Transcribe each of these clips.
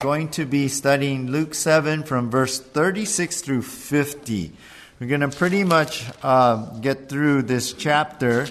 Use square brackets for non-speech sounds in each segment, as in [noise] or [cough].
going to be studying Luke 7 from verse 36 through 50. We're going to pretty much uh, get through this chapter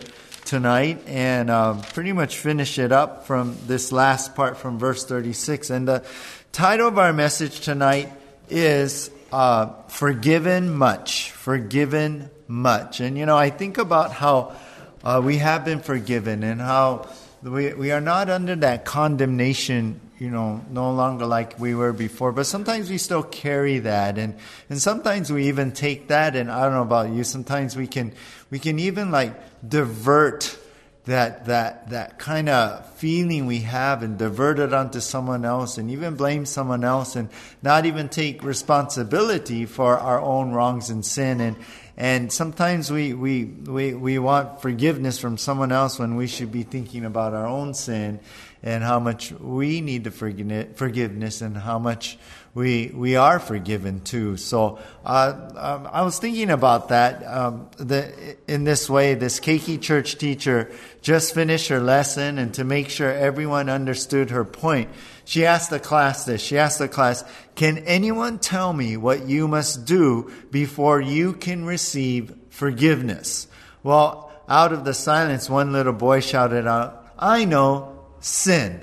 tonight and uh, pretty much finish it up from this last part from verse 36. And the title of our message tonight is uh, Forgiven Much. Forgiven Much. And you know, I think about how uh, we have been forgiven and how we, we are not under that condemnation you know, no longer like we were before. But sometimes we still carry that, and and sometimes we even take that. And I don't know about you. Sometimes we can we can even like divert that that that kind of feeling we have and divert it onto someone else, and even blame someone else, and not even take responsibility for our own wrongs and sin. And and sometimes we, we, we, we want forgiveness from someone else when we should be thinking about our own sin and how much we need the forgiveness and how much we we are forgiven too. So uh, um, I was thinking about that. Um, the, in this way, this Keiki church teacher just finished her lesson, and to make sure everyone understood her point, she asked the class this. She asked the class, "Can anyone tell me what you must do before you can receive forgiveness?" Well, out of the silence, one little boy shouted out, "I know." Sin.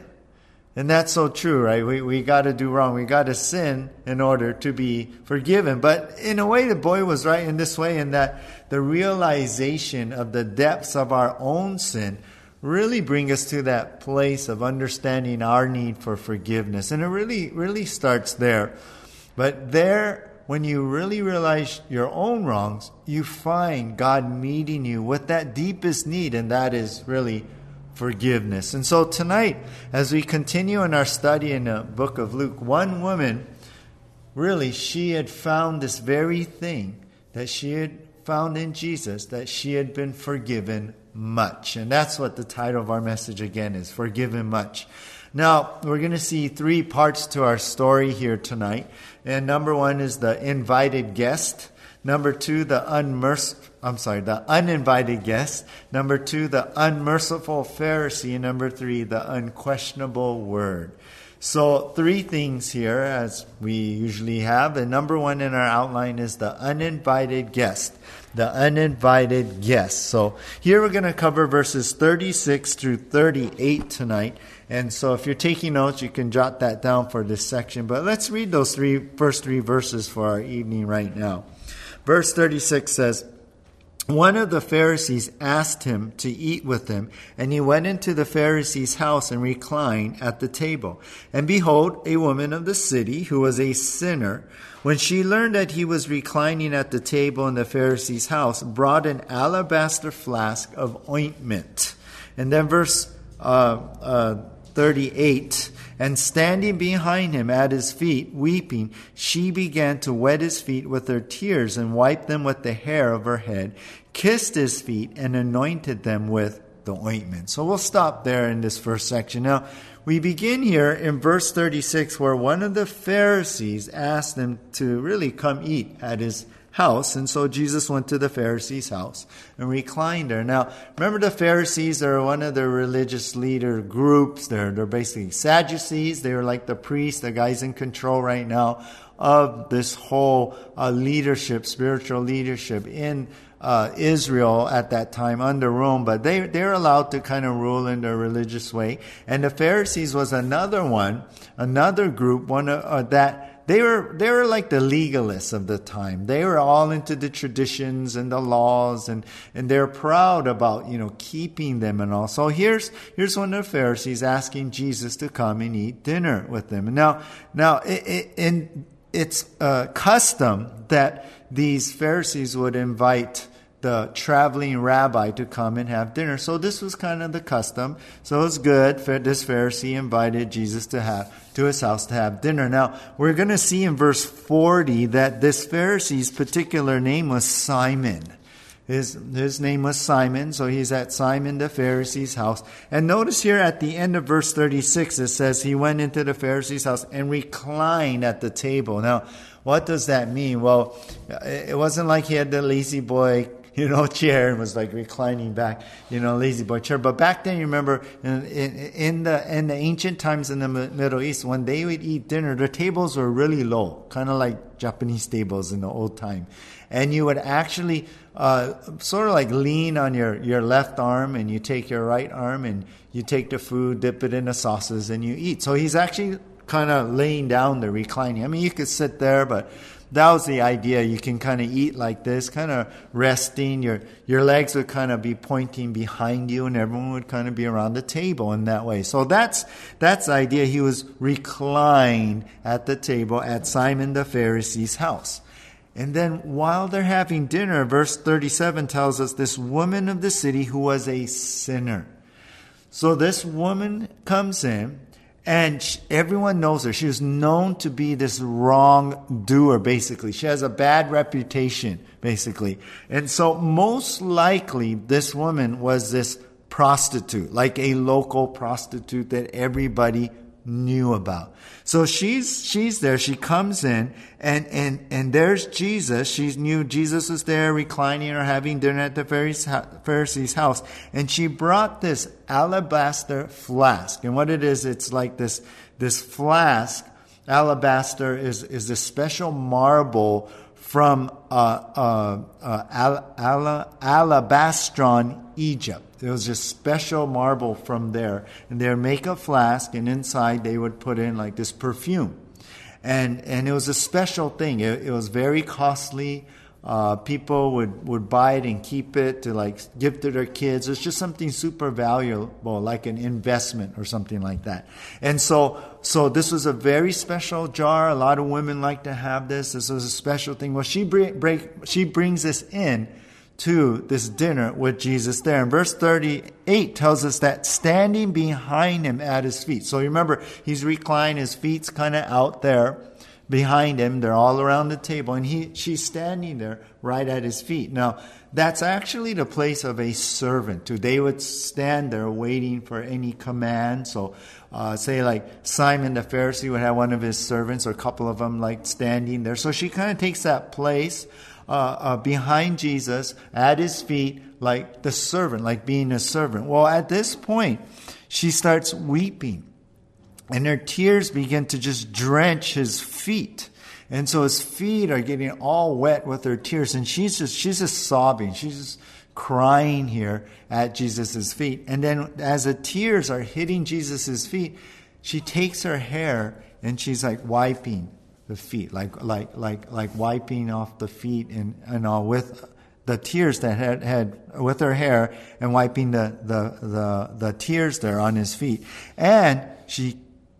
And that's so true, right? We, we got to do wrong. We got to sin in order to be forgiven. But in a way, the boy was right in this way, in that the realization of the depths of our own sin really bring us to that place of understanding our need for forgiveness. And it really, really starts there. But there, when you really realize your own wrongs, you find God meeting you with that deepest need, and that is really forgiveness. And so tonight, as we continue in our study in the book of Luke, one woman, really, she had found this very thing that she had found in Jesus, that she had been forgiven much. And that's what the title of our message again is Forgiven Much. Now, we're going to see three parts to our story here tonight. And number one is the invited guest. Number two, the unmerciful I'm sorry, the uninvited guest. Number two, the unmerciful Pharisee. Number three, the unquestionable word. So, three things here, as we usually have. And number one in our outline is the uninvited guest. The uninvited guest. So, here we're going to cover verses 36 through 38 tonight. And so, if you're taking notes, you can jot that down for this section. But let's read those three first three verses for our evening right now. Verse 36 says, one of the Pharisees asked him to eat with him, and he went into the Pharisee's house and reclined at the table. And behold, a woman of the city, who was a sinner, when she learned that he was reclining at the table in the Pharisee's house, brought an alabaster flask of ointment. And then verse uh, uh, 38 and standing behind him at his feet, weeping, she began to wet his feet with her tears and wiped them with the hair of her head, kissed his feet, and anointed them with the ointment. So we'll stop there in this first section. Now, we begin here in verse 36 where one of the Pharisees asked them to really come eat at his house. And so Jesus went to the Pharisees' house and reclined there. Now, remember the Pharisees are one of the religious leader groups. They're, they're basically Sadducees. They were like the priests, the guys in control right now of this whole uh, leadership, spiritual leadership in uh, Israel at that time under Rome, but they, they're allowed to kind of rule in their religious way. And the Pharisees was another one, another group, one uh, that they were they were like the legalists of the time. They were all into the traditions and the laws, and and they're proud about you know keeping them and all. So here's here's one of the Pharisees asking Jesus to come and eat dinner with them. Now now in it's a custom that these Pharisees would invite the traveling rabbi to come and have dinner. So this was kind of the custom. So it was good. This Pharisee invited Jesus to have to his house to have dinner. Now we're going to see in verse 40 that this Pharisee's particular name was Simon. His, his name was Simon, so he's at Simon the Pharisee's house. And notice here at the end of verse 36, it says he went into the Pharisee's house and reclined at the table. Now, what does that mean? Well, it wasn't like he had the lazy boy [laughs] you know, chair and was like reclining back, you know, lazy boy chair. But back then, you remember in, in, in the in the ancient times in the Middle East, when they would eat dinner, the tables were really low, kind of like Japanese tables in the old time, and you would actually uh, sort of like lean on your, your left arm and you take your right arm and you take the food, dip it in the sauces, and you eat. So he's actually kind of laying down the reclining. I mean, you could sit there, but that was the idea. You can kind of eat like this, kind of resting. Your your legs would kind of be pointing behind you, and everyone would kind of be around the table in that way. So that's that's the idea. He was reclined at the table at Simon the Pharisee's house. And then while they're having dinner, verse 37 tells us this woman of the city who was a sinner. So this woman comes in, and she, everyone knows her. She was known to be this wrong doer, basically. She has a bad reputation, basically. And so, most likely, this woman was this prostitute, like a local prostitute that everybody knew about. So she's she's there. She comes in, and and and there's Jesus. She knew Jesus was there, reclining or having dinner at the Pharisee's house, and she brought this alabaster flask. And what it is, it's like this this flask. Alabaster is is a special marble from uh, uh, uh, Al- Al- Alabastron, Egypt. It was just special marble from there. And they'd make a flask, and inside they would put in like this perfume. And, and it was a special thing. It, it was very costly. Uh, people would, would buy it and keep it to like give to their kids. It's just something super valuable, like an investment or something like that. And so, so this was a very special jar. A lot of women like to have this. This was a special thing. Well, she bring, break, she brings this in to this dinner with Jesus there. And verse 38 tells us that standing behind him at his feet. So remember, he's reclined, his feet's kind of out there behind him. They're all around the table, and he, she's standing there right at his feet. Now, that's actually the place of a servant. Too. They would stand there waiting for any command. So, uh, say like Simon the Pharisee would have one of his servants or a couple of them like standing there. So she kind of takes that place uh, uh, behind Jesus at his feet, like the servant, like being a servant. Well, at this point, she starts weeping, and her tears begin to just drench his feet. And so his feet are getting all wet with her tears, and she's just she's just sobbing. She's just crying here at Jesus' feet. And then as the tears are hitting Jesus' feet, she takes her hair and she's like wiping the feet, like like like like wiping off the feet and and all with the tears that had had with her hair and wiping the the the, the tears there on his feet, and she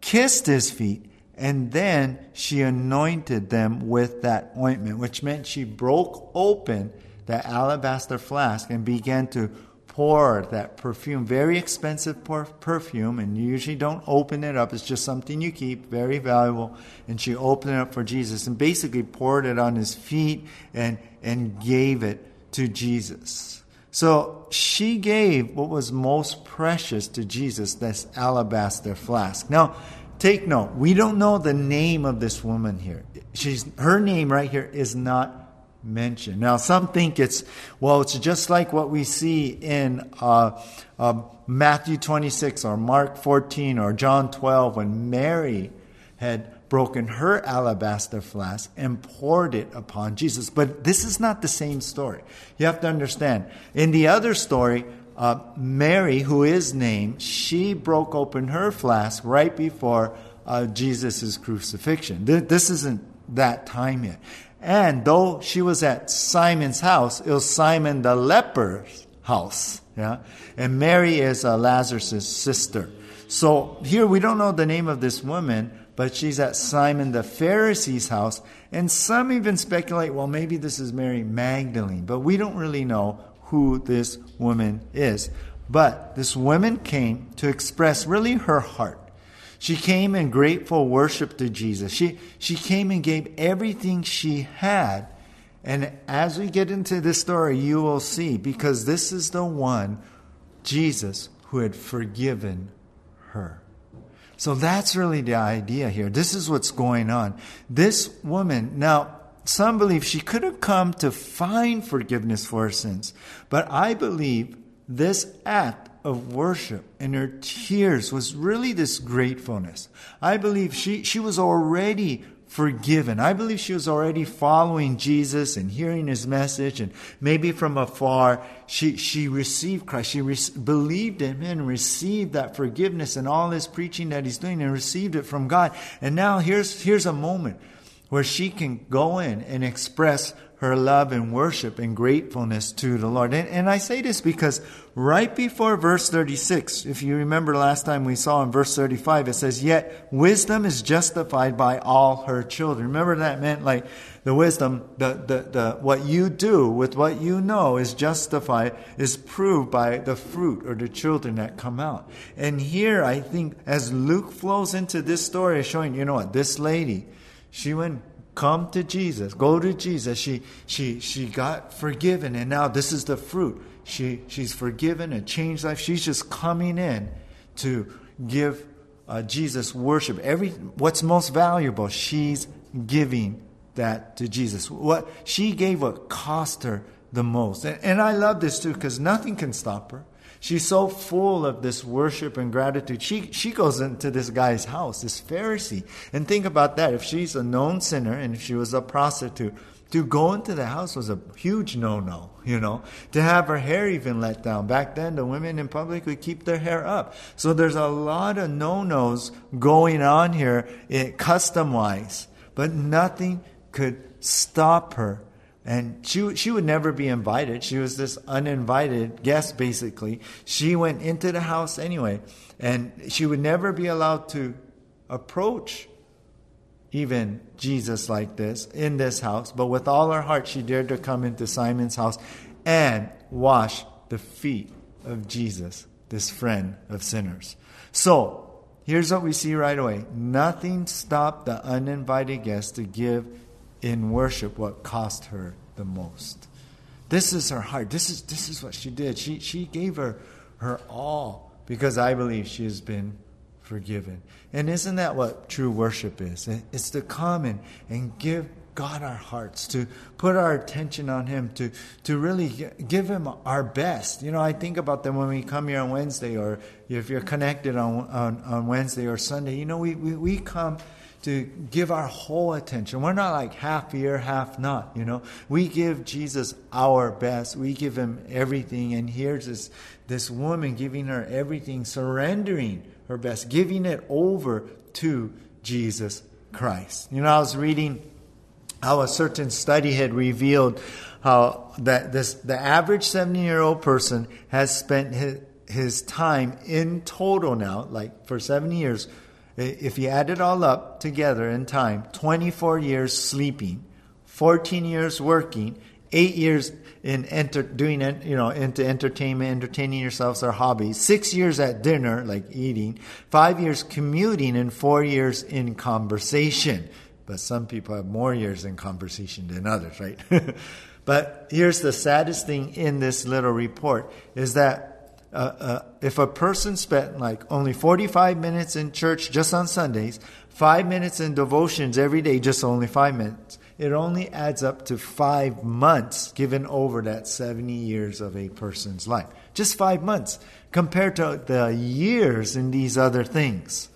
kissed his feet. And then she anointed them with that ointment, which meant she broke open that alabaster flask and began to pour that perfume, very expensive perfume, and you usually don't open it up. It's just something you keep, very valuable. And she opened it up for Jesus and basically poured it on his feet and, and gave it to Jesus. So she gave what was most precious to Jesus, this alabaster flask. Now, take note, we don't know the name of this woman here. She's, her name right here is not mentioned. Now, some think it's, well, it's just like what we see in uh, uh, Matthew 26 or Mark 14 or John 12 when Mary had broken her alabaster flask and poured it upon Jesus. But this is not the same story. You have to understand. In the other story, uh, Mary, who is named, she broke open her flask right before uh, Jesus' crucifixion. This isn't that time yet. And though she was at Simon's house, it was Simon the leper's house. Yeah. And Mary is uh, Lazarus' sister. So here we don't know the name of this woman, but she's at Simon the Pharisee's house. And some even speculate, well, maybe this is Mary Magdalene, but we don't really know who this woman is. But this woman came to express really her heart. She came in grateful worship to Jesus. She, she came and gave everything she had. And as we get into this story, you will see, because this is the one, Jesus, who had forgiven her. So that's really the idea here. This is what's going on. This woman, now, some believe she could have come to find forgiveness for her sins. But I believe this act of worship and her tears was really this gratefulness. I believe she, she was already forgiven. I believe she was already following Jesus and hearing his message, and maybe from afar, she, she received Christ. She re- believed in him and received that forgiveness and all his preaching that he's doing and received it from God. And now here's, here's a moment where she can go in and express her love and worship and gratefulness to the Lord. And, and, I say this because right before verse 36, if you remember last time we saw in verse 35, it says, Yet wisdom is justified by all her children. Remember that meant like the wisdom, the, the, the, what you do with what you know is justified, is proved by the fruit or the children that come out. And here I think as Luke flows into this story, showing, you know what, this lady, she went come to Jesus, go to Jesus. She she she got forgiven, and now this is the fruit. She she's forgiven and changed life. She's just coming in to give uh, Jesus worship. Every what's most valuable, she's giving that to Jesus. What she gave, what cost her the most, and, and I love this too because nothing can stop her. She's so full of this worship and gratitude. She, she goes into this guy's house, this Pharisee. And think about that. If she's a known sinner and if she was a prostitute, to go into the house was a huge no no, you know. To have her hair even let down. Back then, the women in public would keep their hair up. So there's a lot of no nos going on here, eh, custom wise. But nothing could stop her and she, she would never be invited. She was this uninvited guest, basically. She went into the house anyway, and she would never be allowed to approach even Jesus like this in this house. But with all her heart, she dared to come into Simon's house and wash the feet of Jesus, this friend of sinners. So, here's what we see right away nothing stopped the uninvited guest to give in worship what cost her the most. This is her heart. This is, this is what she did. She, she gave her, her all because I believe she has been forgiven. And isn't that what true worship is? It's to come and, and give God our hearts, to put our attention on Him, to, to really give Him our best. You know, I think about them when we come here on Wednesday, or if you're connected on, on, on Wednesday or Sunday, you know, we, we, we come to give our whole attention. We're not like half here, half not, you know. We give Jesus our best. We give him everything. And here's this, this woman giving her everything, surrendering her best, giving it over to Jesus Christ. You know, I was reading how a certain study had revealed how that this the average 70 year old person has spent his, his time in total now, like for 70 years, if you add it all up together in time, 24 years sleeping, 14 years working, eight years in enter, doing it, you know into entertainment, entertaining yourselves or hobbies, six years at dinner, like eating, five years commuting, and four years in conversation. But some people have more years in conversation than others, right? [laughs] but here's the saddest thing in this little report is that uh, uh, if a person spent like only 45 minutes in church just on Sundays, five minutes in devotions every day, just only five minutes, it only adds up to five months given over that 70 years of a person's life. Just five months compared to the years in these other things.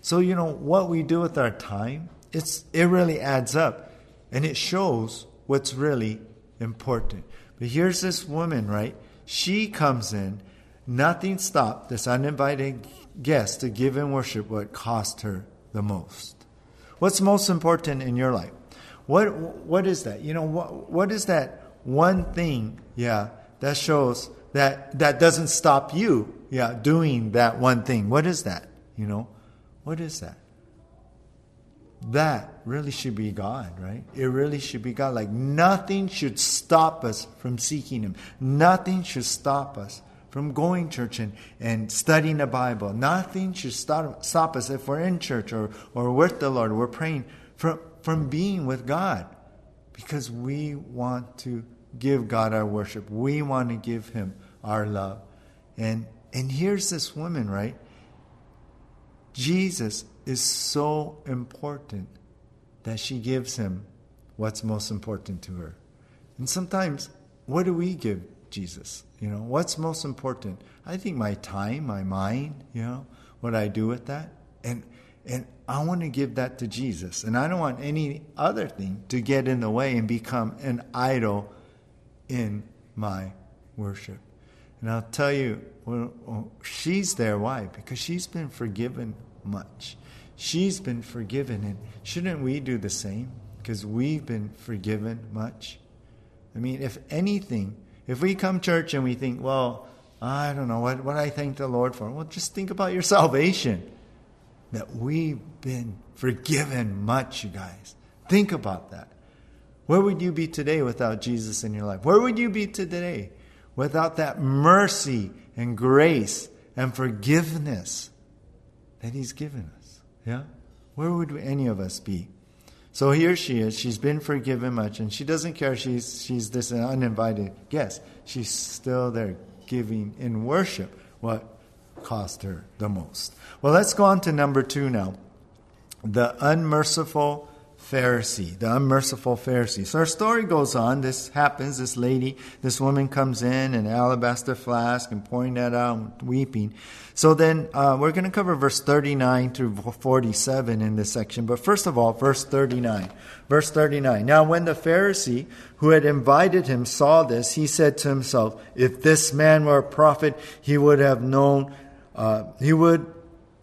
So, you know, what we do with our time, it's, it really adds up and it shows what's really important. But here's this woman, right? She comes in Nothing stopped this uninvited guest to give and worship what cost her the most. What's most important in your life? What what is that? You know what what is that one thing, yeah, that shows that that doesn't stop you, yeah, doing that one thing. What is that? You know? What is that? That really should be God, right? It really should be God. Like nothing should stop us from seeking Him. Nothing should stop us from going church and, and studying the Bible. Nothing should stop, stop us if we're in church or, or with the Lord. We're praying from, from being with God because we want to give God our worship. We want to give Him our love. And, and here's this woman, right? Jesus is so important that she gives Him what's most important to her. And sometimes, what do we give Jesus? You know, what's most important? I think my time, my mind, you know, what I do with that. And and I want to give that to Jesus. And I don't want any other thing to get in the way and become an idol in my worship. And I'll tell you, well, she's there. Why? Because she's been forgiven much. She's been forgiven. And shouldn't we do the same? Because we've been forgiven much. I mean, if anything, if we come church and we think, well, I don't know what, what I thank the Lord for, well, just think about your [laughs] salvation that we've been forgiven much, you guys. Think about that. Where would you be today without Jesus in your life? Where would you be today without that mercy and grace and forgiveness that He's given us? Yeah? Where would any of us be? So here she is. She's been forgiven much, and she doesn't care. She's she's this uninvited guest. She's still there giving in worship what cost her the most. Well, let's go on to number two now. The unmerciful Pharisee, the unmerciful Pharisee. So our story goes on. This happens. This lady, this woman comes in, an alabaster flask, and pouring that out, weeping. So then uh, we're going to cover verse 39 through 47 in this section. But first of all, verse 39. Verse 39. Now, when the Pharisee who had invited him saw this, he said to himself, If this man were a prophet, he would have known, uh, he would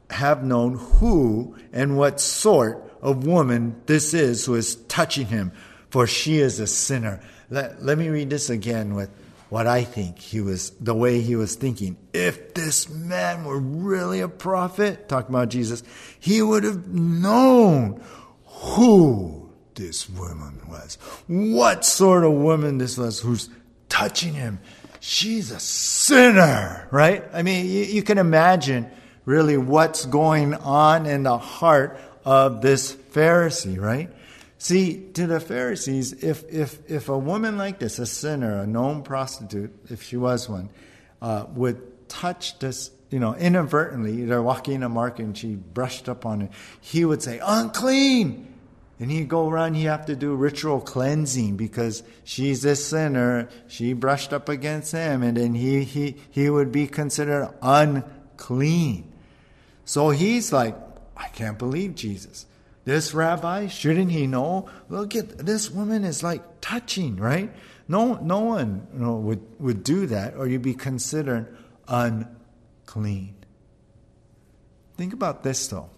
have known who and what sort of woman this is who is touching him, for she is a sinner. Let, let me read this again with what I think he was, the way he was thinking. If this man were really a prophet, talking about Jesus, he would have known who this woman was, what sort of woman this was who's touching him. She's a sinner, right? I mean, you, you can imagine really what's going on in the heart of this Pharisee, right? See, to the Pharisees, if, if, if a woman like this, a sinner, a known prostitute, if she was one, uh, would touch this, you know, inadvertently, they're walking in a market and she brushed up on it, he would say, unclean! And he'd go around, he have to do ritual cleansing because she's a sinner, she brushed up against him, and then he, he, he would be considered unclean. So he's like, I can't believe Jesus. This rabbi, shouldn't he know? Look at this woman is like touching, right? No, no one you know, would, would do that, or you'd be considered unclean. Think about this though.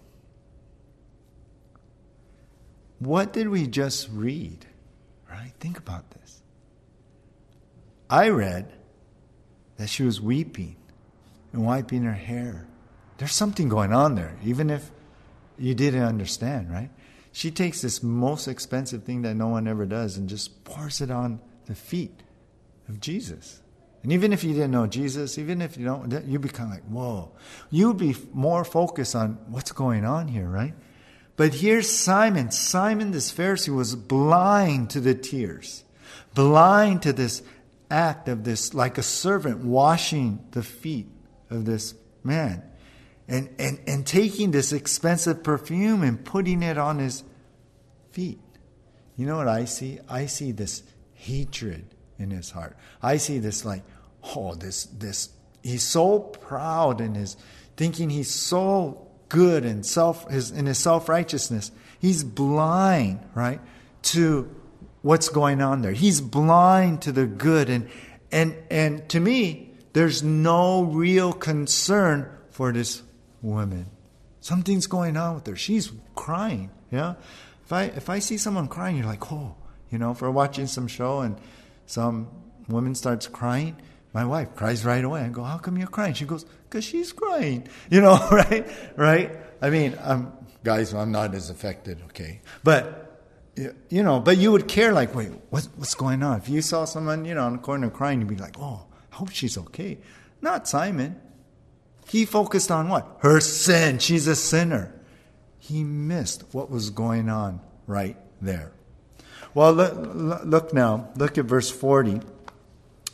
What did we just read? Right? Think about this. I read that she was weeping and wiping her hair. There's something going on there, even if you didn't understand, right? She takes this most expensive thing that no one ever does and just pours it on the feet of Jesus. And even if you didn't know Jesus, even if you don't, you become like, whoa. You'd be more focused on what's going on here, right? But here's Simon. Simon, this Pharisee, was blind to the tears, blind to this act of this, like a servant washing the feet of this man and, and, and taking this expensive perfume and putting it on his feet. You know what I see? I see this hatred in his heart. I see this like, oh, this this he's so proud in his thinking he's so good and self his in his self righteousness. He's blind, right, to what's going on there. He's blind to the good and and and to me, there's no real concern for this woman. Something's going on with her. She's crying. Yeah. If I if I see someone crying, you're like, oh, you know. If we're watching some show and some woman starts crying, my wife cries right away. I go, how come you're crying? She goes, because she's crying. [laughs] You know, [laughs] right? Right? I mean, um, guys, I'm not as affected, okay, but you know, but you would care, like, wait, what's going on? If you saw someone, you know, on the corner crying, you'd be like, oh, I hope she's okay. Not Simon. He focused on what? Her sin. She's a sinner. He missed what was going on right there. Well, look, look now. Look at verse 40.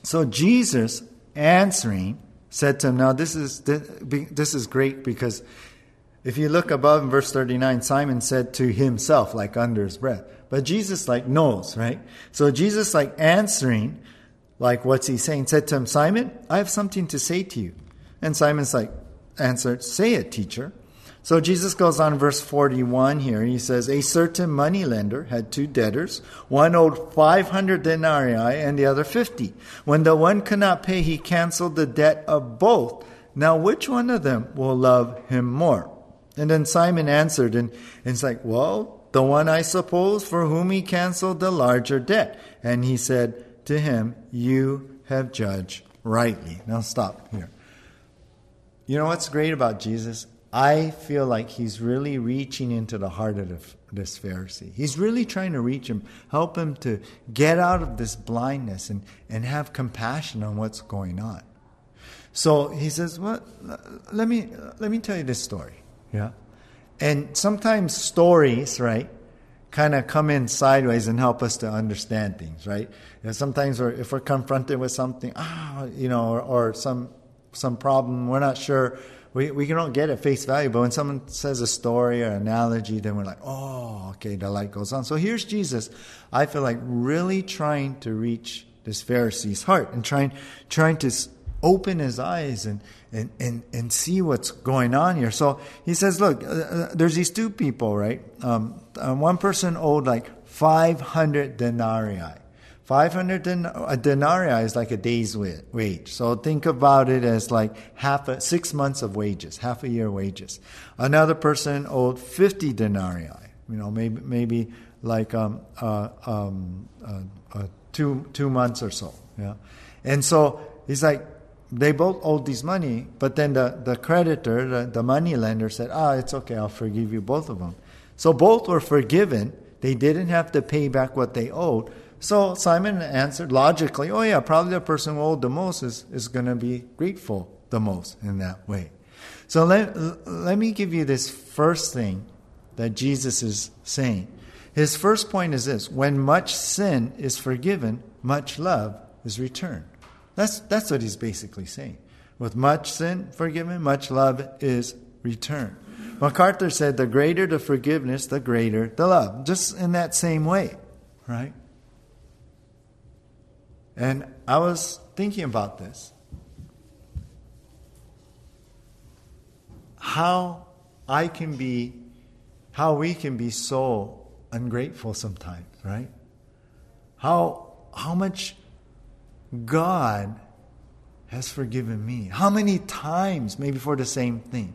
So Jesus answering said to him, Now this is, this is great because if you look above in verse 39, Simon said to himself, like under his breath. But Jesus, like, knows, right? So Jesus, like, answering, like, what's he saying? Said to him, Simon, I have something to say to you. And Simon's like, answered, Say it, teacher. So Jesus goes on verse 41 here. He says, A certain money lender had two debtors. One owed 500 denarii and the other 50. When the one could not pay, he canceled the debt of both. Now, which one of them will love him more? And then Simon answered, and, and it's like, Well, the one, I suppose, for whom he canceled the larger debt. And he said to him, You have judged rightly. Now, stop here. You know what's great about Jesus? I feel like he's really reaching into the heart of this Pharisee. He's really trying to reach him, help him to get out of this blindness and, and have compassion on what's going on. So he says, Well, let me, let me tell you this story. Yeah. And sometimes stories, right, kind of come in sideways and help us to understand things, right? Know, sometimes we're, if we're confronted with something, ah, you know, or, or some some problem, we're not sure we, we don't get it face value, but when someone says a story or analogy, then we're like, oh, okay, the light goes on. So here's Jesus, I feel like really trying to reach this Pharisee's heart and trying, trying to open his eyes and, and, and, and see what's going on here. So he says, look, uh, uh there's these two people, right? Um, uh, one person owed like 500 denarii. 500 den- a denarii is like a day's wage. So think about it as like half a, six months of wages, half a year wages. Another person owed 50 denarii, you know, maybe, maybe like um, uh, um, uh, uh, two, two months or so. Yeah. And so he's like, they both owed this money, but then the, the creditor, the, the money lender said, ah, it's okay, I'll forgive you both of them. So both were forgiven. They didn't have to pay back what they owed so Simon answered logically, oh, yeah, probably the person who owed the most is, is going to be grateful the most in that way. So let, let me give you this first thing that Jesus is saying. His first point is this when much sin is forgiven, much love is returned. That's, that's what he's basically saying. With much sin forgiven, much love is returned. MacArthur said, the greater the forgiveness, the greater the love. Just in that same way, right? And I was thinking about this. How I can be, how we can be so ungrateful sometimes, right? How, how much God has forgiven me. How many times, maybe for the same thing?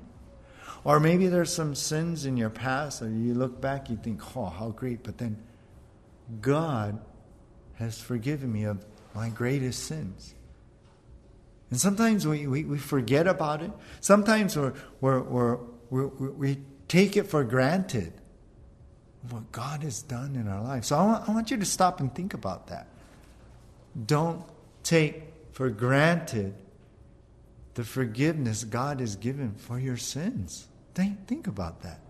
Or maybe there's some sins in your past, or you look back, you think, oh, how great. But then God has forgiven me of my greatest sins. And sometimes we, we, we forget about it. Sometimes we're, we're, we're, we're, we take it for granted what God has done in our life. So I want, I want you to stop and think about that. Don't take for granted the forgiveness God has given for your sins. Think, think about that.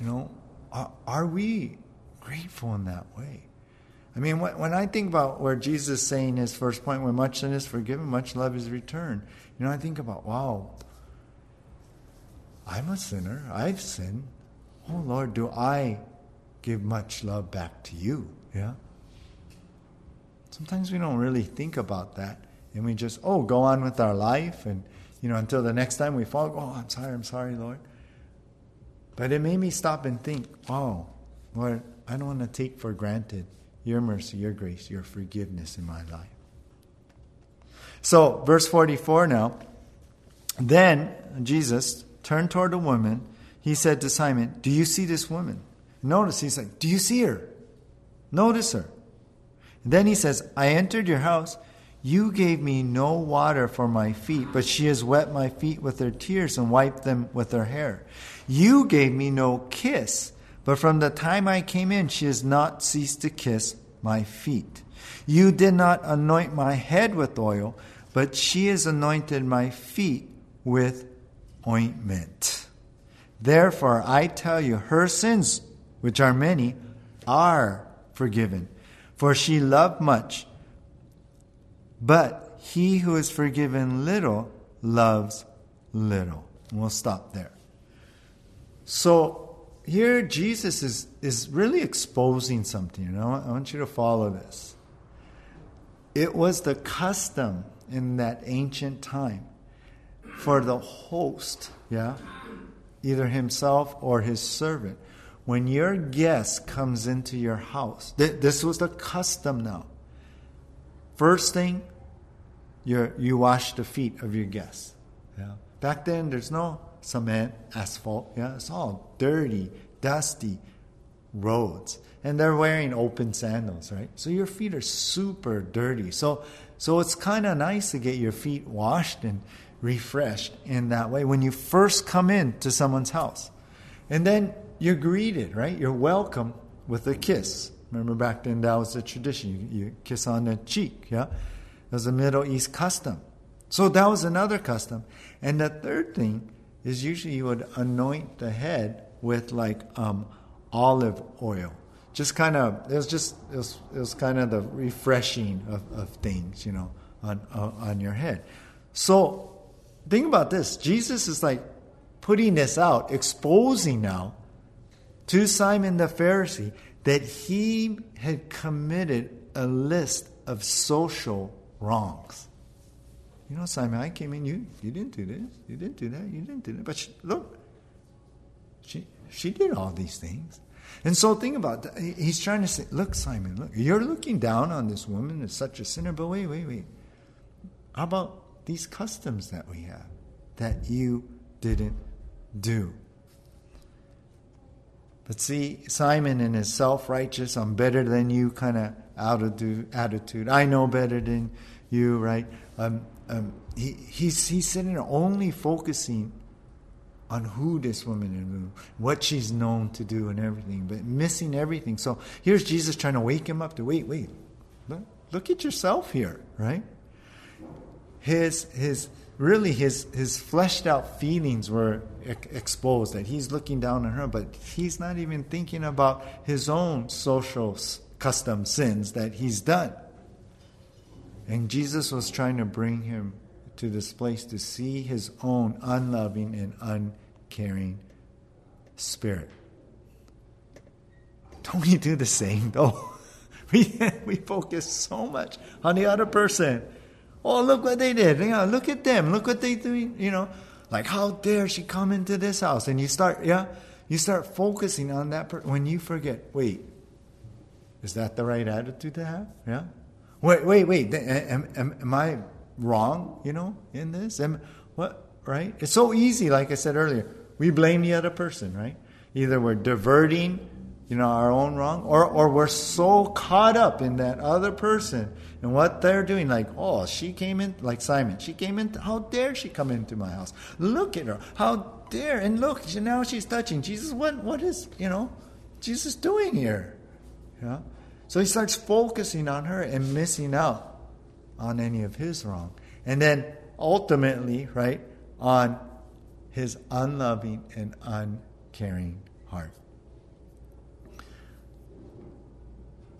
You know, are, are we grateful in that way? I mean, when I think about where Jesus is saying his first point, when much sin is forgiven, much love is returned, you know, I think about, wow, I'm a sinner. I've sinned. Oh, Lord, do I give much love back to you? Yeah? Sometimes we don't really think about that. And we just, oh, go on with our life. And, you know, until the next time we fall, oh, I'm sorry, I'm sorry, Lord. But it made me stop and think, oh, Lord, I don't want to take for granted your mercy, your grace, your forgiveness in my life. So, verse 44 now. Then Jesus turned toward the woman. He said to Simon, Do you see this woman? Notice, he's like, Do you see her? Notice her. then he says, I entered your house. You gave me no water for my feet, but she has wet my feet with her tears and wiped them with her hair. You gave me no kiss but from the time I came in, she has not ceased to kiss my feet. You did not anoint my head with oil, but she has anointed my feet with ointment. Therefore, I tell you, her sins, which are many, are forgiven. For she loved much. But he who is forgiven little loves little. we'll stop there. So here Jesus is, is really exposing something. You know? I want you to follow this. It was the custom in that ancient time for the host, yeah, either himself or his servant, when your guest comes into your house, th- this was the custom now. First thing, you you wash the feet of your guests. Yeah. Back then, there's no cement, asphalt. Yeah, it's all dirty, dusty roads, and they're wearing open sandals, right? So your feet are super dirty. So so it's kind of nice to get your feet washed and refreshed in that way when you first come in to someone's house. And then you're greeted, right? You're welcome with a kiss. Remember back then that was the tradition. You, you kiss on the cheek, yeah? It was a Middle East custom. So that was another custom. And the third thing is usually you would anoint the head with like um, olive oil. Just kind of it was just it was, it was kind of the refreshing of, of things you know on uh, on your head. So think about this. Jesus is like putting this out exposing now to simon the pharisee that he had committed a list of social wrongs you know simon i came in you you didn't do this you didn't do that you didn't do that but she, look she she did all these things and so think about that. He's trying to say, look, Simon, look, you're looking down on this woman as such a sinner, but wait, wait, wait. How about these customs that we have that you didn't do? But see, Simon in his self righteous, I'm better than you kind of attitude, I know better than you, right? Um, um, he, he's, he's sitting there only focusing on who this woman is, what she's known to do, and everything, but missing everything. So here's Jesus trying to wake him up to wait, wait, look, look at yourself here, right? His his really his his fleshed out feelings were exposed that he's looking down on her, but he's not even thinking about his own social custom sins that he's done. And Jesus was trying to bring him to this place to see his own unloving and uncaring spirit. Don't we do the same though? [laughs] We, we focus so much on the other person. Oh, look what they did. Know, look at them. Look what they doing. You know, like how dare she come into this house? And you start, yeah, you start focusing on that person when you forget. Wait, is that the right attitude to have? Yeah. Wait, wait, wait. Am, am, am I wrong? You know, in this? Am, what? Right? It's so easy. Like I said earlier, we blame the other person, right? Either we're diverting, you know, our own wrong, or, or we're so caught up in that other person and what they're doing. Like, oh, she came in, like Simon, she came in, how dare she come into my house? Look at her, how dare, and look, now she's touching. Jesus, what, what is, you know, Jesus doing here? Yeah. So he starts focusing on her and missing out on any of his wrong. And then ultimately, right, on his unloving and uncaring heart.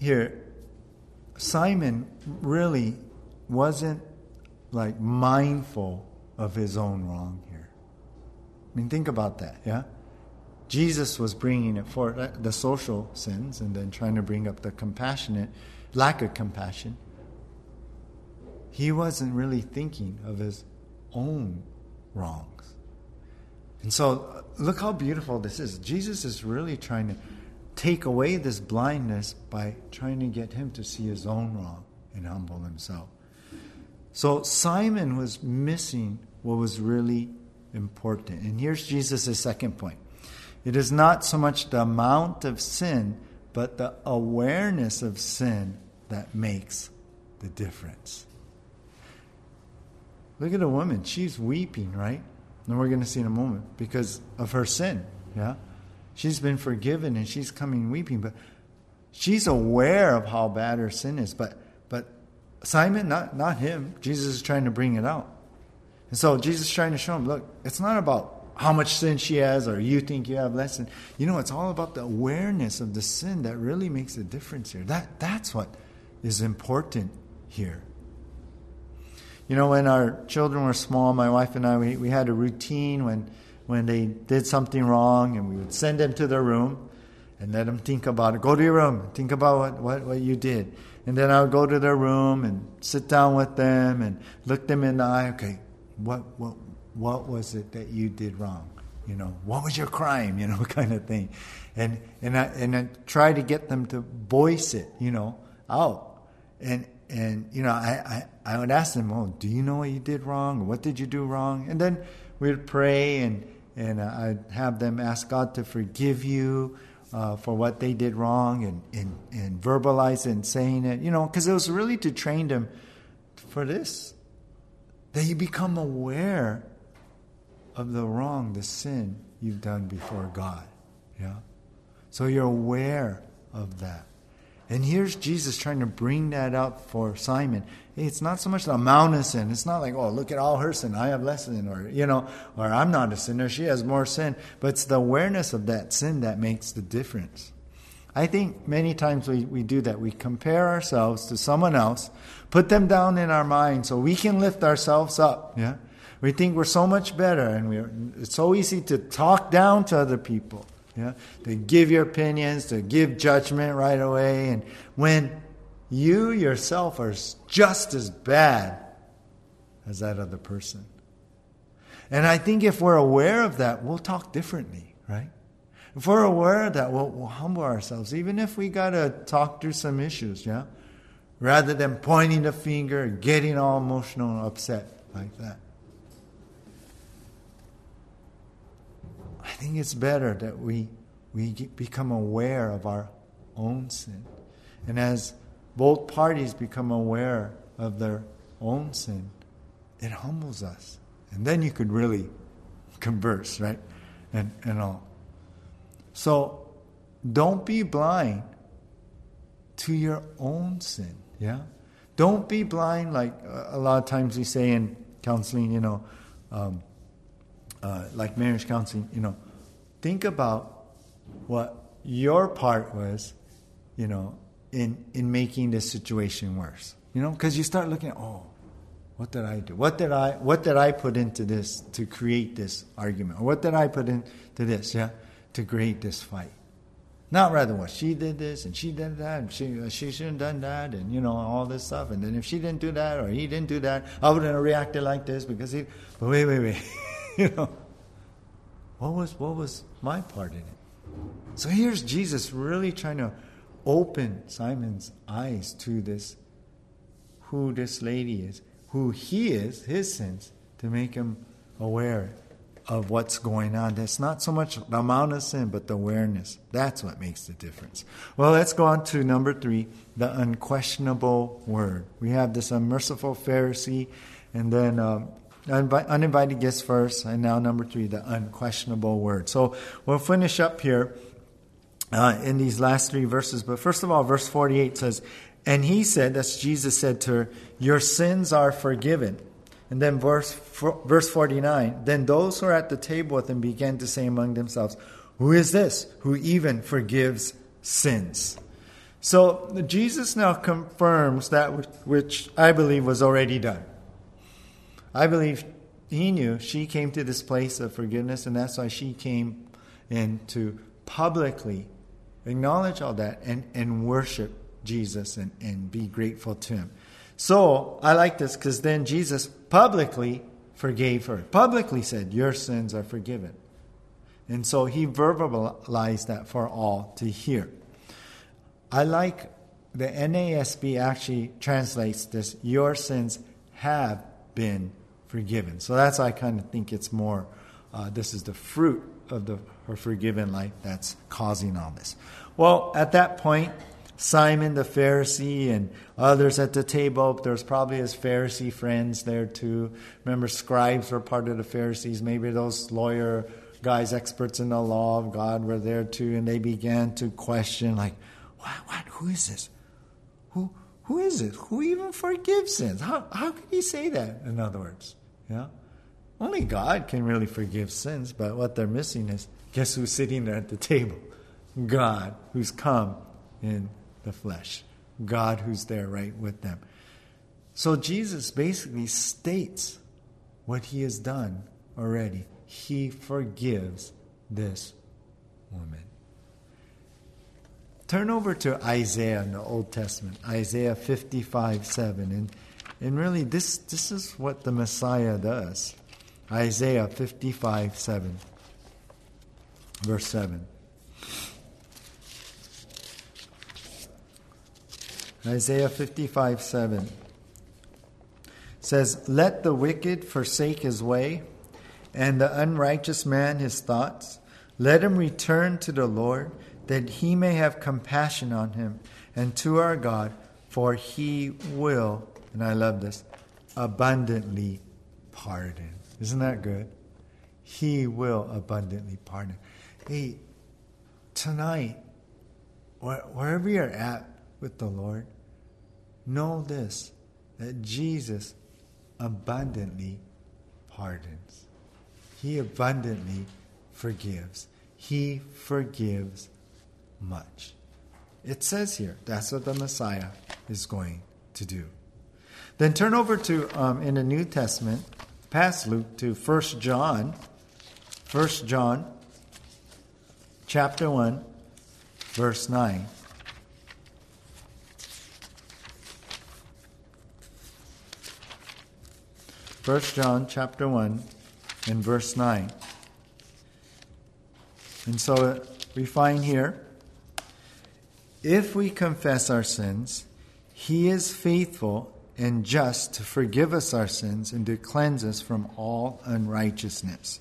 Here, Simon really wasn't like mindful of his own wrong here. I mean, think about that, yeah? Jesus was bringing it for uh, the social sins and then trying to bring up the compassionate, lack of compassion. He wasn't really thinking of his own wrongs. And so, look how beautiful this is. Jesus is really trying to take away this blindness by trying to get him to see his own wrong and humble himself. So, Simon was missing what was really important. And here's Jesus' second point it is not so much the amount of sin, but the awareness of sin that makes the difference. Look at a woman. She's weeping, right? And we're going to see in a moment because of her sin. Yeah? She's been forgiven and she's coming weeping, but she's aware of how bad her sin is. But but Simon, not not him. Jesus is trying to bring it out. And so Jesus is trying to show him, look, it's not about how much sin she has or you think you have less sin. You know, it's all about the awareness of the sin that really makes a difference here. That that's what is important here. You know, when our children were small, my wife and I, we, we had a routine when, when they did something wrong, and we would send them to their room and let them think about it. Go to your room, think about what, what, what you did. And then I would go to their room and sit down with them and look them in the eye. Okay, what, what, what was it that you did wrong? You know, what was your crime? You know, [laughs] kind of thing. And, and, I, and I try to get them to voice it, you know, out. And, and you know, I, I, I would ask them, oh, do you know what you did wrong? What did you do wrong? And then we'd pray and, and I'd have them ask God to forgive you uh, for what they did wrong and, and, and verbalize it and saying it, you know, because it was really to train them for this that you become aware of the wrong, the sin you've done before God. Yeah? So you're aware of that. And here's Jesus trying to bring that up for Simon. It's not so much the amount of sin. It's not like, oh, look at all her sin. I have less sin. Or, you know, or I'm not a sinner. She has more sin. But it's the awareness of that sin that makes the difference. I think many times we, we do that. We compare ourselves to someone else, put them down in our mind so we can lift ourselves up. Yeah? We think we're so much better, and we it's so easy to talk down to other people. Yeah? To give your opinions, to give judgment right away. And when you yourself are just as bad as that other person. And I think if we're aware of that, we'll talk differently, right? If we're aware of that, we'll, we'll humble ourselves, even if we got to talk through some issues, yeah? Rather than pointing the finger and getting all emotional and upset like that. Think it's better that we, we become aware of our own sin. And as both parties become aware of their own sin, it humbles us. And then you could really converse, right? And, and all. So don't be blind to your own sin, yeah? Don't be blind, like a lot of times we say in counseling, you know, um, uh, like marriage counseling, you know, think about what your part was, you know, in in making this situation worse. You know, because you start looking at, oh, what did I do? What did I what did I put into this to create this argument? Or what did I put into this, yeah, to create this fight? Not rather what she did this and she did that and she uh, she shouldn't have done that and you know all this stuff and then if she didn't do that or he didn't do that, I wouldn't have reacted like this because he. But wait, wait, wait, [laughs] you know, what was what was my part in it? So here's Jesus really trying to open Simon's eyes to this who this lady is, who he is, his sins, to make him aware of what's going on. That's not so much the amount of sin, but the awareness. That's what makes the difference. Well, let's go on to number three the unquestionable word. We have this unmerciful Pharisee, and then um, uninvited guests first, and now number three, the unquestionable word. So we'll finish up here uh, in these last three verses. But first of all, verse 48 says, And he said, that's Jesus said to her, Your sins are forgiven. And then verse, verse 49, then those who are at the table with him began to say among themselves, Who is this who even forgives sins? So Jesus now confirms that which I believe was already done. I believe he knew she came to this place of forgiveness, and that's why she came in to publicly acknowledge all that and, and worship Jesus and, and be grateful to him. So I like this because then Jesus publicly forgave her, publicly said, Your sins are forgiven. And so he verbalized that for all to hear. I like the NASB actually translates this, Your sins have been forgiven. So that's I kind of think it's more, uh, this is the fruit of the her forgiven life that's causing all this. Well, at that point, Simon the Pharisee and others at the table, there's probably his Pharisee friends there too. Remember, scribes were part of the Pharisees. Maybe those lawyer guys, experts in the law of God, were there too, and they began to question, like, what, what, who is this? Who, who is it? Who even forgives sins? How, how can he say that, in other words? Yeah. Only God can really forgive sins, but what they're missing is guess who's sitting there at the table? God, who's come in the flesh. God, who's there right with them. So Jesus basically states what he has done already. he forgives this woman. Turn over to Isaiah in the Old Testament, Isaiah 55 7. And, and really, this, this is what the Messiah does. Isaiah 55 7, verse 7. Isaiah 55 7 says, Let the wicked forsake his way, and the unrighteous man his thoughts. Let him return to the Lord, that he may have compassion on him, and to our God, for he will, and I love this, abundantly pardon. Isn't that good? He will abundantly pardon. Hey, tonight, wherever you're at with the Lord, know this that Jesus abundantly pardons. He abundantly forgives. He forgives much. It says here that's what the Messiah is going to do. Then turn over to um, in the New Testament, past Luke to 1 John, 1 John, chapter 1, verse 9. First John chapter 1 and verse 9. And so we find here if we confess our sins, he is faithful and just to forgive us our sins and to cleanse us from all unrighteousness.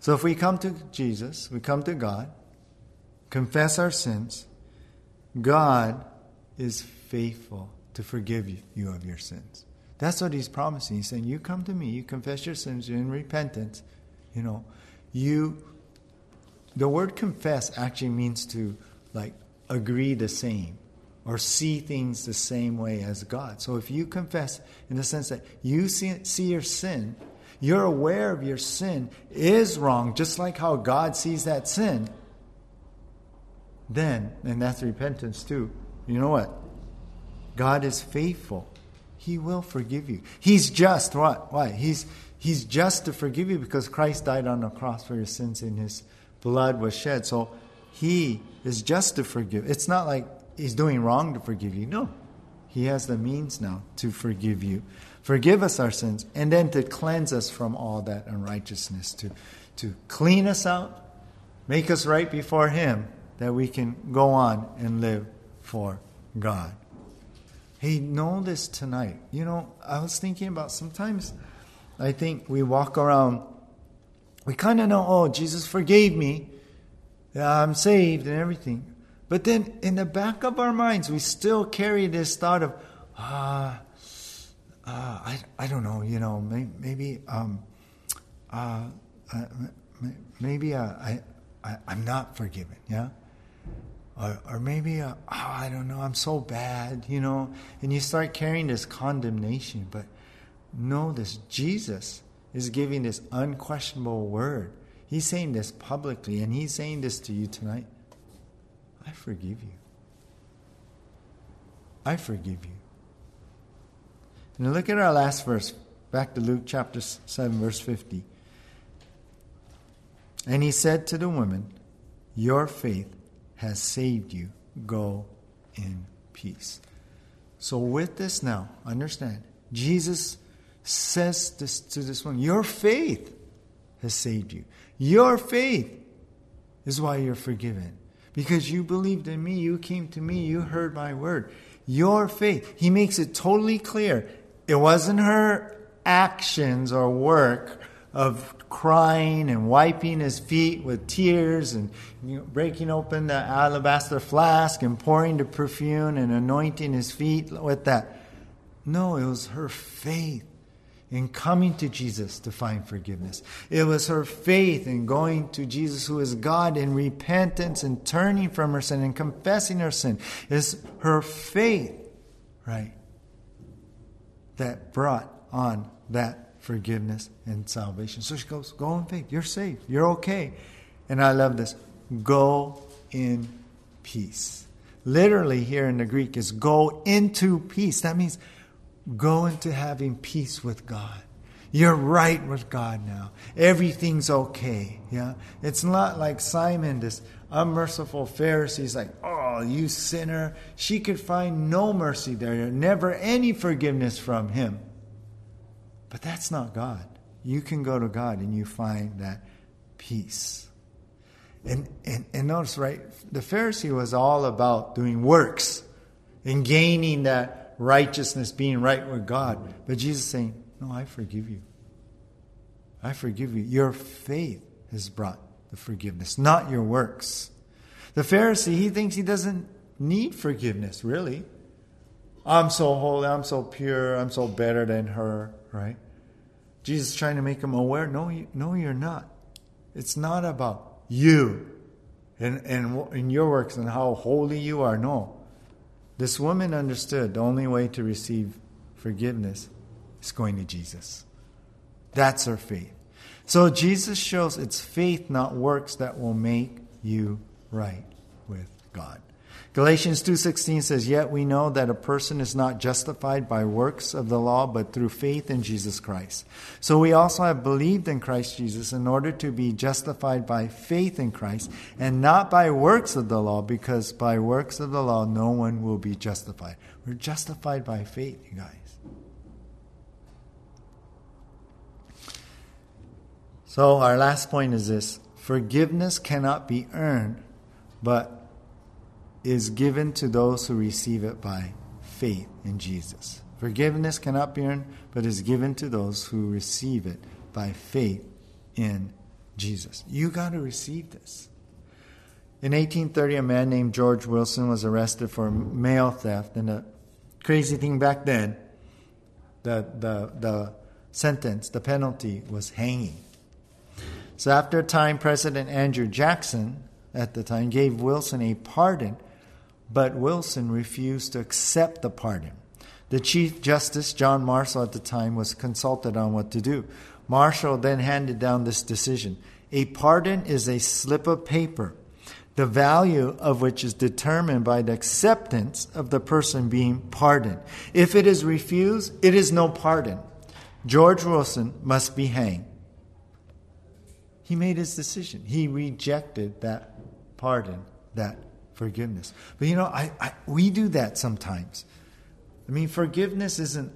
So if we come to Jesus, we come to God, confess our sins, God is faithful to forgive you of your sins. That's what he's promising. He's saying, You come to me, you confess your sins, you're in repentance. You know, you, the word confess actually means to like agree the same or see things the same way as God. So if you confess in the sense that you see, see your sin, you're aware of your sin is wrong, just like how God sees that sin, then, and that's repentance too, you know what? God is faithful he will forgive you. He's just. What? Why? He's, he's just to forgive you because Christ died on the cross for your sins and his blood was shed. So he is just to forgive. It's not like he's doing wrong to forgive you. No. He has the means now to forgive you. Forgive us our sins and then to cleanse us from all that unrighteousness, to, to clean us out, make us right before him, that we can go on and live for God. Hey, know this tonight. You know, I was thinking about sometimes I think we walk around, we kind of know, oh, Jesus forgave me. I'm saved and everything. But then in the back of our minds, we still carry this thought of, ah, uh, uh, I, I don't know, you know, maybe, maybe um, uh, uh maybe uh, I, I, I'm not forgiven, yeah? or, or maybe uh, oh, I don't know, I'm so bad, you know, and you start carrying this condemnation. But know this: Jesus is giving this unquestionable word. He's saying this publicly, and he's saying this to you tonight. I forgive you. I forgive you. And look at our last verse, back to Luke chapter 7, verse 50. And he said to the woman, Your faith has saved you. Go in peace. So, with this now, understand, Jesus says this to this woman Your faith has saved you. Your faith is why you're forgiven. Because you believed in me, you came to me, you heard my word. Your faith. He makes it totally clear. It wasn't her actions or work of crying and wiping his feet with tears and you know, breaking open the alabaster flask and pouring the perfume and anointing his feet with that. No, it was her faith in coming to Jesus to find forgiveness. It was her faith in going to Jesus, who is God, in repentance and turning from her sin and confessing her sin. It's her faith, right, that brought on that forgiveness and salvation. So she goes, Go in faith. You're safe. You're okay. And I love this. Go in peace. Literally, here in the Greek, is go into peace. That means go into having peace with God. You're right with God now. Everything's okay. Yeah. It's not like Simon, this unmerciful Pharisee, is like, oh, you sinner. She could find no mercy there, never any forgiveness from him. But that's not God. You can go to God and you find that peace. And, and, and notice, right, the Pharisee was all about doing works and gaining that righteousness, being right with God. But Jesus saying, No, I forgive you. I forgive you. Your faith has brought the forgiveness, not your works. The Pharisee, he thinks he doesn't need forgiveness, really. I'm so holy, I'm so pure, I'm so better than her, right? Jesus is trying to make him aware no, you, no, you're not. It's not about you and, and, and your works and how holy you are. No. This woman understood the only way to receive forgiveness is going to Jesus. That's her faith. So Jesus shows it's faith, not works, that will make you right with God. Galatians 2:16 says, "Yet we know that a person is not justified by works of the law, but through faith in Jesus Christ. So we also have believed in Christ Jesus in order to be justified by faith in Christ and not by works of the law, because by works of the law no one will be justified." We're justified by faith, you guys. So our last point is this, forgiveness cannot be earned, but is given to those who receive it by faith in Jesus. Forgiveness cannot be earned, but is given to those who receive it by faith in Jesus. You got to receive this. In 1830, a man named George Wilson was arrested for mail theft, and the crazy thing back then, the, the, the sentence, the penalty was hanging. So after a time, President Andrew Jackson at the time gave Wilson a pardon but Wilson refused to accept the pardon. The Chief Justice, John Marshall, at the time, was consulted on what to do. Marshall then handed down this decision A pardon is a slip of paper, the value of which is determined by the acceptance of the person being pardoned. If it is refused, it is no pardon. George Wilson must be hanged. He made his decision. He rejected that pardon, that forgiveness. But you know, I, I we do that sometimes. I mean, forgiveness isn't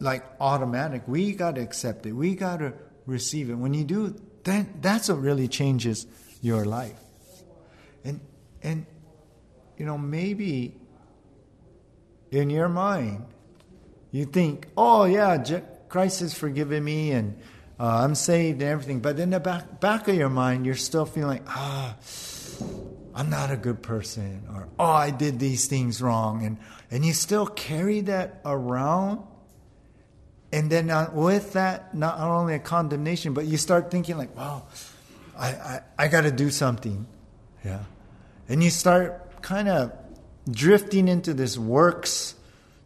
like automatic. We got to accept it. We got to receive it. When you do, then that's what really changes your life. And and you know, maybe in your mind, you think, "Oh yeah, Christ has forgiven me, and uh, I'm saved, and everything." But in the back back of your mind, you're still feeling, "Ah." I'm not a good person, or oh, I did these things wrong, and and you still carry that around, and then with that, not only a condemnation, but you start thinking like, wow, I I, I got to do something, yeah, and you start kind of drifting into this works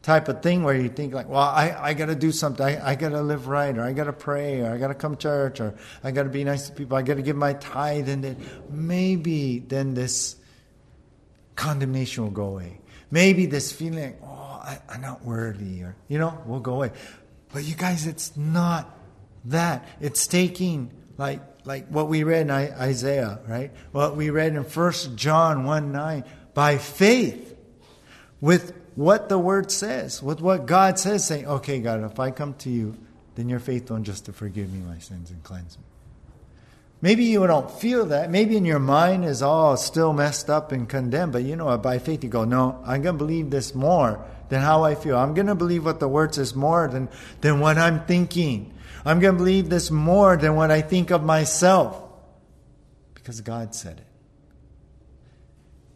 type of thing where you think like, well, I, I got to do something. I, I got to live right, or I got to pray, or I got to come church, or I got to be nice to people. I got to give my tithe, and then maybe then this condemnation will go away. Maybe this feeling, oh, I, I'm not worthy, or you know, will go away. But you guys, it's not that. It's taking like like what we read in Isaiah, right? What we read in First John one nine by faith with what the word says, with what God says, saying, okay, God, if I come to you, then you're faithful just to forgive me my sins and cleanse me. Maybe you don't feel that. Maybe in your mind is all still messed up and condemned, but you know what? By faith, you go, no, I'm going to believe this more than how I feel. I'm going to believe what the word says more than, than what I'm thinking. I'm going to believe this more than what I think of myself because God said it.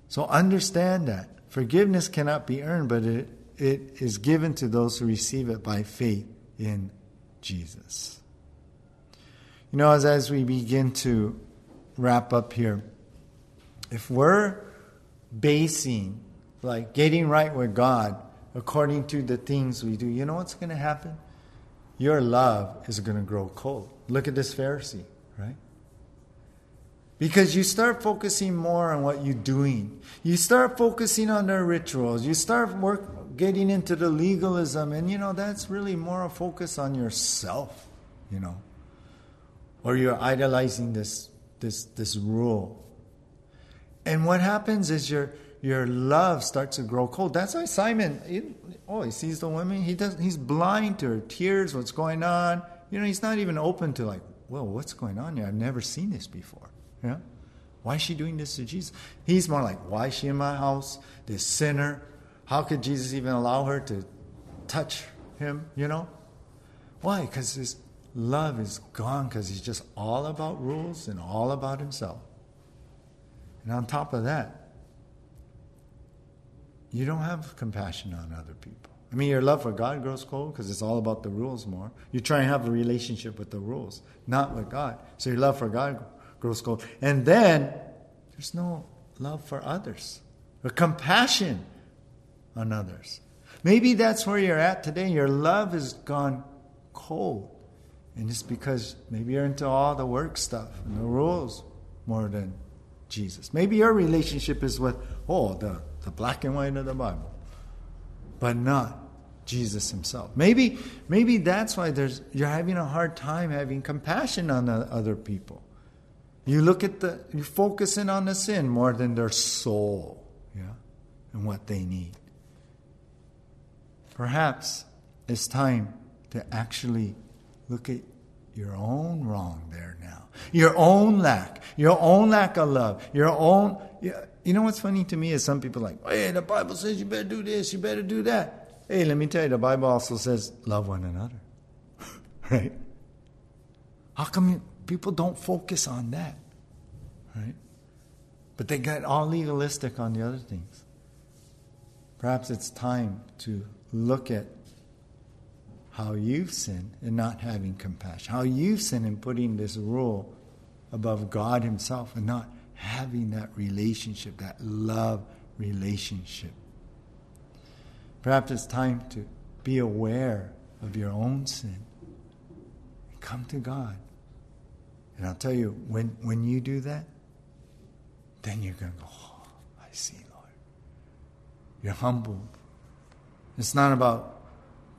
So understand that. Forgiveness cannot be earned, but it, it is given to those who receive it by faith in Jesus. You know, as, as we begin to wrap up here, if we're basing, like getting right with God according to the things we do, you know what's going to happen? Your love is going to grow cold. Look at this Pharisee, right? Because you start focusing more on what you're doing. You start focusing on the rituals. You start work, getting into the legalism. And, you know, that's really more a focus on yourself. you know. Or you're idolizing this this this rule. And what happens is your your love starts to grow cold. That's why Simon, he, oh, he sees the woman. He does. He's blind to her tears. What's going on? You know, he's not even open to like, well, what's going on here? I've never seen this before. Why is she doing this to Jesus? He's more like, why is she in my house? This sinner. How could Jesus even allow her to touch him? You know, why? Because his love is gone. Because he's just all about rules and all about himself. And on top of that, you don't have compassion on other people. I mean, your love for God grows cold because it's all about the rules more. You try and have a relationship with the rules, not with God. So your love for God grows cold. And then there's no love for others or compassion on others. Maybe that's where you're at today. Your love has gone cold. And it's because maybe you're into all the work stuff and the rules more than Jesus. Maybe your relationship is with, oh, the the black and white of the Bible, but not Jesus himself. Maybe, maybe that's why there's, you're having a hard time having compassion on other people. You look at the, you're focusing on the sin more than their soul, yeah, and what they need. Perhaps it's time to actually look at your own wrong there now, your own lack, your own lack of love, your own. You know what's funny to me is some people like, hey, the Bible says you better do this, you better do that. Hey, let me tell you, the Bible also says love one another. [laughs] right? How come people don't focus on that? Right? But they get all legalistic on the other things. Perhaps it's time to look at how you've sinned in not having compassion, how you've sinned in putting this rule above God Himself and not having that relationship, that love relationship. Perhaps it's time to be aware of your own sin. Come to God. And I'll tell you, when, when you do that, then you're going to go, oh, I see, Lord. You're humbled. It's not about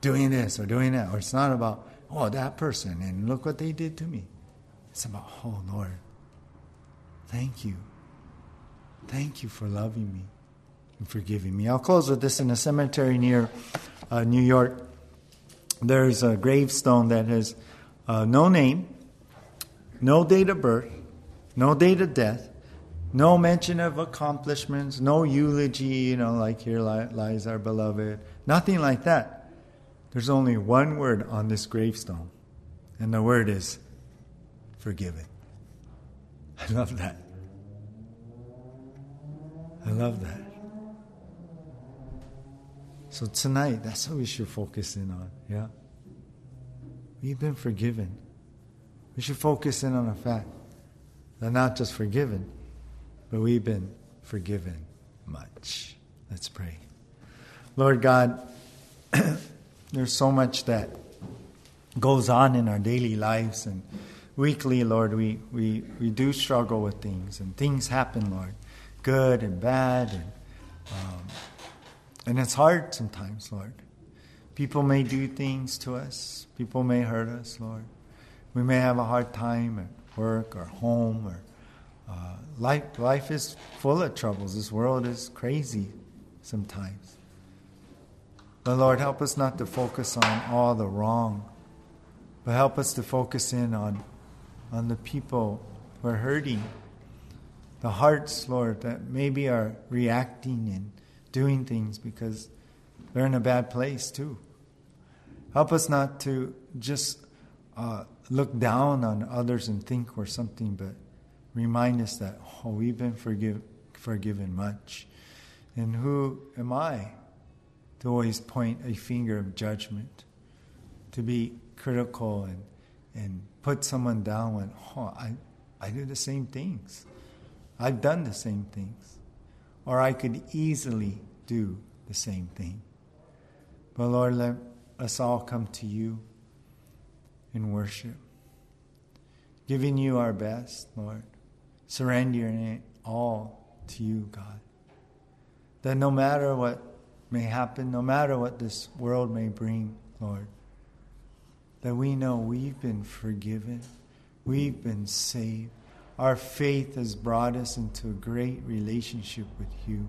doing this or doing that, or it's not about, oh, that person, and look what they did to me. It's about, oh, Lord, Thank you. Thank you for loving me and forgiving me. I'll close with this in a cemetery near uh, New York. There's a gravestone that has uh, no name, no date of birth, no date of death, no mention of accomplishments, no eulogy, you know, like here lies our beloved, nothing like that. There's only one word on this gravestone, and the word is forgiven. I love that. I love that. So tonight, that's what we should focus in on, yeah? We've been forgiven. We should focus in on the fact that not just forgiven, but we've been forgiven much. Let's pray. Lord God, [clears throat] there's so much that goes on in our daily lives and weekly, Lord, we, we, we do struggle with things, and things happen, Lord, good and bad, and, um, and it's hard sometimes, Lord. People may do things to us, people may hurt us, Lord. We may have a hard time at work or home, or uh, life, life is full of troubles. This world is crazy sometimes. But Lord, help us not to focus on all the wrong, but help us to focus in on on the people who are hurting, the hearts, Lord, that maybe are reacting and doing things because they're in a bad place too. Help us not to just uh, look down on others and think we're something, but remind us that, oh, we've been forgive, forgiven much. And who am I to always point a finger of judgment, to be critical and, and put someone down when, oh, I, I do the same things. I've done the same things. Or I could easily do the same thing. But Lord, let us all come to you in worship, giving you our best, Lord, surrendering it all to you, God. That no matter what may happen, no matter what this world may bring, Lord, that we know we've been forgiven, we've been saved. Our faith has brought us into a great relationship with you.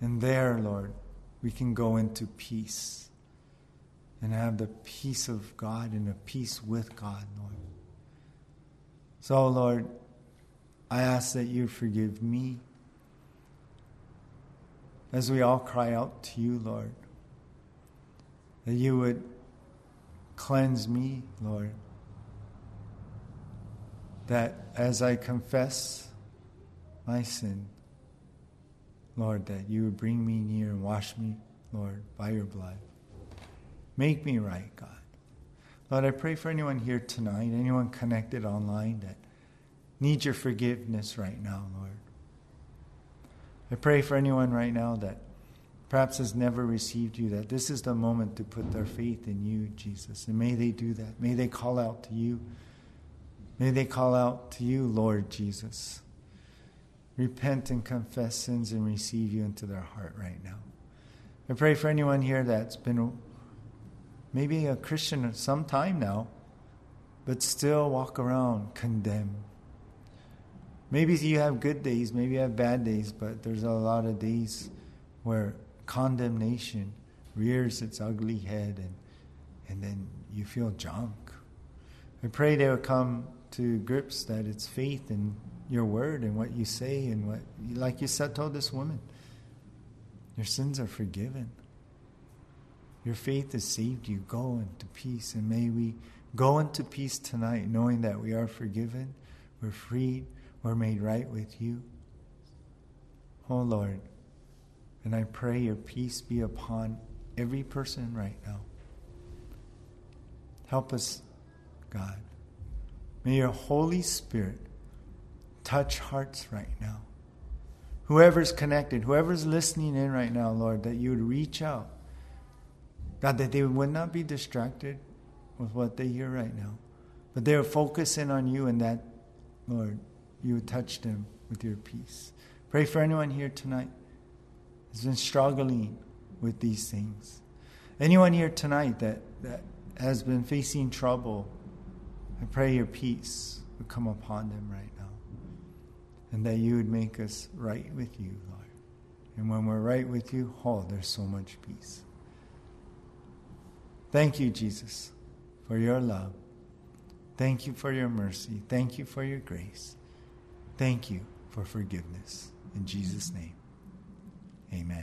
And there, Lord, we can go into peace and have the peace of God and a peace with God, Lord. So, Lord, I ask that you forgive me as we all cry out to you, Lord, that you would cleanse me, Lord, that as I confess my sin, Lord, that you would bring me near and wash me, Lord, by your blood. Make me right, God. Lord, I pray for anyone here tonight, anyone connected online that needs your forgiveness right now, Lord. I pray for anyone right now that perhaps has never received you, that this is the moment to put their faith in you, Jesus. And may they do that. May they call out to you. May they call out to you, Lord Jesus. Repent and confess sins and receive you into their heart right now. I pray for anyone here that's been maybe a Christian some time now, but still walk around condemned. Maybe you have good days, maybe you have bad days, but there's a lot of days where condemnation rears its ugly head and, and then you feel junk. I pray they will come to grips that it's faith in your word and what you say and what, like you said, told this woman, your sins are forgiven. Your faith has saved you. Go into peace. And may we go into peace tonight, knowing that we are forgiven, we're freed, we're made right with you. Oh Lord, and I pray your peace be upon every person right now. Help us, God. May your Holy Spirit touch hearts right now. Whoever's connected, whoever's listening in right now, Lord, that you would reach out God, that they would not be distracted with what they hear right now, but they would focus in on you and that, Lord, you would touch them with your peace. Pray for anyone here tonight who's been struggling with these things. Anyone here tonight that, that has been facing trouble, I pray your peace would come upon them right now. And that you would make us right with you, Lord. And when we're right with you, oh, there's so much peace. Thank you, Jesus, for your love. Thank you for your mercy. Thank you for your grace. Thank you for forgiveness. In Jesus' name, amen.